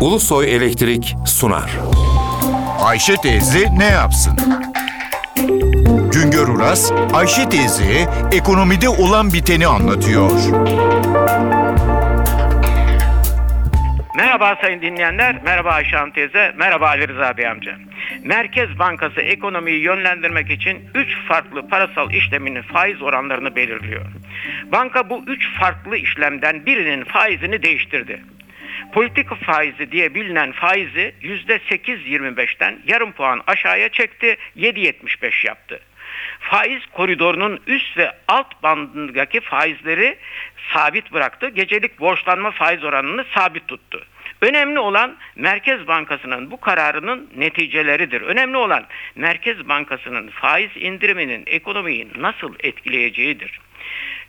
Ulusoy Elektrik sunar. Ayşe teyze ne yapsın? Güngör Uras, Ayşe teyze ekonomide olan biteni anlatıyor. Merhaba sayın dinleyenler, merhaba Ayşe Hanım teyze, merhaba Ali Rıza Bey amca. Merkez Bankası ekonomiyi yönlendirmek için 3 farklı parasal işleminin faiz oranlarını belirliyor. Banka bu 3 farklı işlemden birinin faizini değiştirdi. Politika faizi diye bilinen faizi %8.25'ten yarım puan aşağıya çekti, 7.75 yaptı. Faiz koridorunun üst ve alt bandındaki faizleri sabit bıraktı. Gecelik borçlanma faiz oranını sabit tuttu. Önemli olan Merkez Bankası'nın bu kararının neticeleridir. Önemli olan Merkez Bankası'nın faiz indiriminin ekonomiyi nasıl etkileyeceğidir.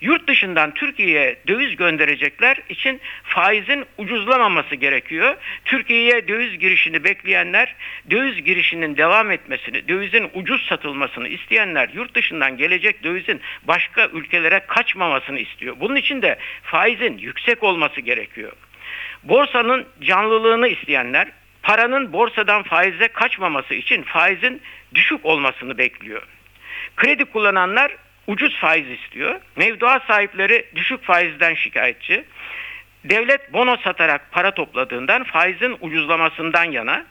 Yurt dışından Türkiye'ye döviz gönderecekler için faizin ucuzlamaması gerekiyor. Türkiye'ye döviz girişini bekleyenler, döviz girişinin devam etmesini, dövizin ucuz satılmasını isteyenler, yurt dışından gelecek dövizin başka ülkelere kaçmamasını istiyor. Bunun için de faizin yüksek olması gerekiyor. Borsanın canlılığını isteyenler, paranın borsadan faize kaçmaması için faizin düşük olmasını bekliyor. Kredi kullananlar ucuz faiz istiyor. Mevduat sahipleri düşük faizden şikayetçi. Devlet bono satarak para topladığından faizin ucuzlamasından yana.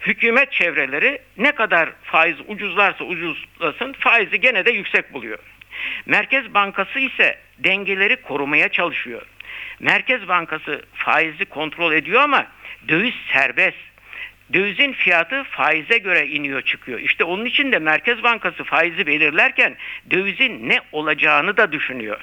Hükümet çevreleri ne kadar faiz ucuzlarsa ucuzlasın faizi gene de yüksek buluyor. Merkez Bankası ise dengeleri korumaya çalışıyor. Merkez Bankası faizi kontrol ediyor ama döviz serbest. Dövizin fiyatı faize göre iniyor çıkıyor. İşte onun için de Merkez Bankası faizi belirlerken dövizin ne olacağını da düşünüyor.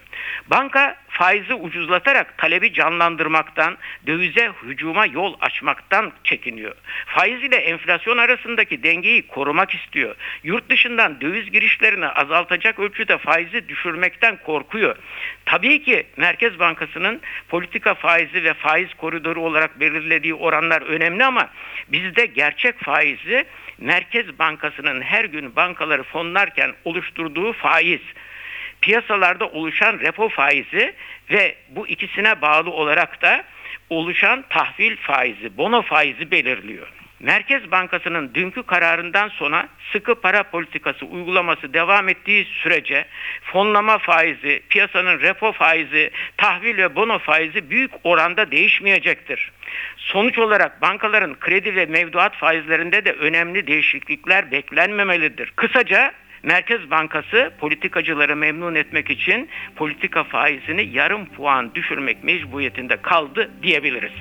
Banka faizi ucuzlatarak talebi canlandırmaktan, dövize hücuma yol açmaktan çekiniyor. Faiz ile enflasyon arasındaki dengeyi korumak istiyor. Yurt dışından döviz girişlerini azaltacak ölçüde faizi düşürmekten korkuyor. Tabii ki Merkez Bankası'nın politika faizi ve faiz koridoru olarak belirlediği oranlar önemli ama bizde gerçek faizi Merkez Bankası'nın her gün bankaları fonlarken oluşturduğu faiz piyasalarda oluşan repo faizi ve bu ikisine bağlı olarak da oluşan tahvil faizi, bono faizi belirliyor. Merkez Bankası'nın dünkü kararından sonra sıkı para politikası uygulaması devam ettiği sürece fonlama faizi, piyasanın repo faizi, tahvil ve bono faizi büyük oranda değişmeyecektir. Sonuç olarak bankaların kredi ve mevduat faizlerinde de önemli değişiklikler beklenmemelidir. Kısaca Merkez Bankası politikacıları memnun etmek için politika faizini yarım puan düşürmek mecburiyetinde kaldı diyebiliriz.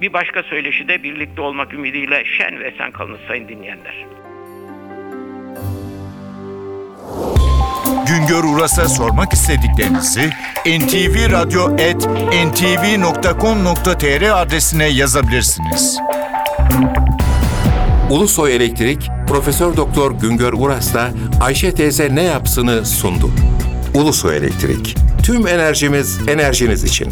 Bir başka söyleşide birlikte olmak ümidiyle şen ve esen kalınız sayın dinleyenler. Güngör Uras'a sormak istediklerinizi ntvradio.ntv.com.tr adresine yazabilirsiniz. Ulusoy Elektrik Profesör Doktor Güngör Uras'la Ayşe teyze ne yapsını sundu. Ulusoy Elektrik. Tüm enerjimiz enerjiniz için.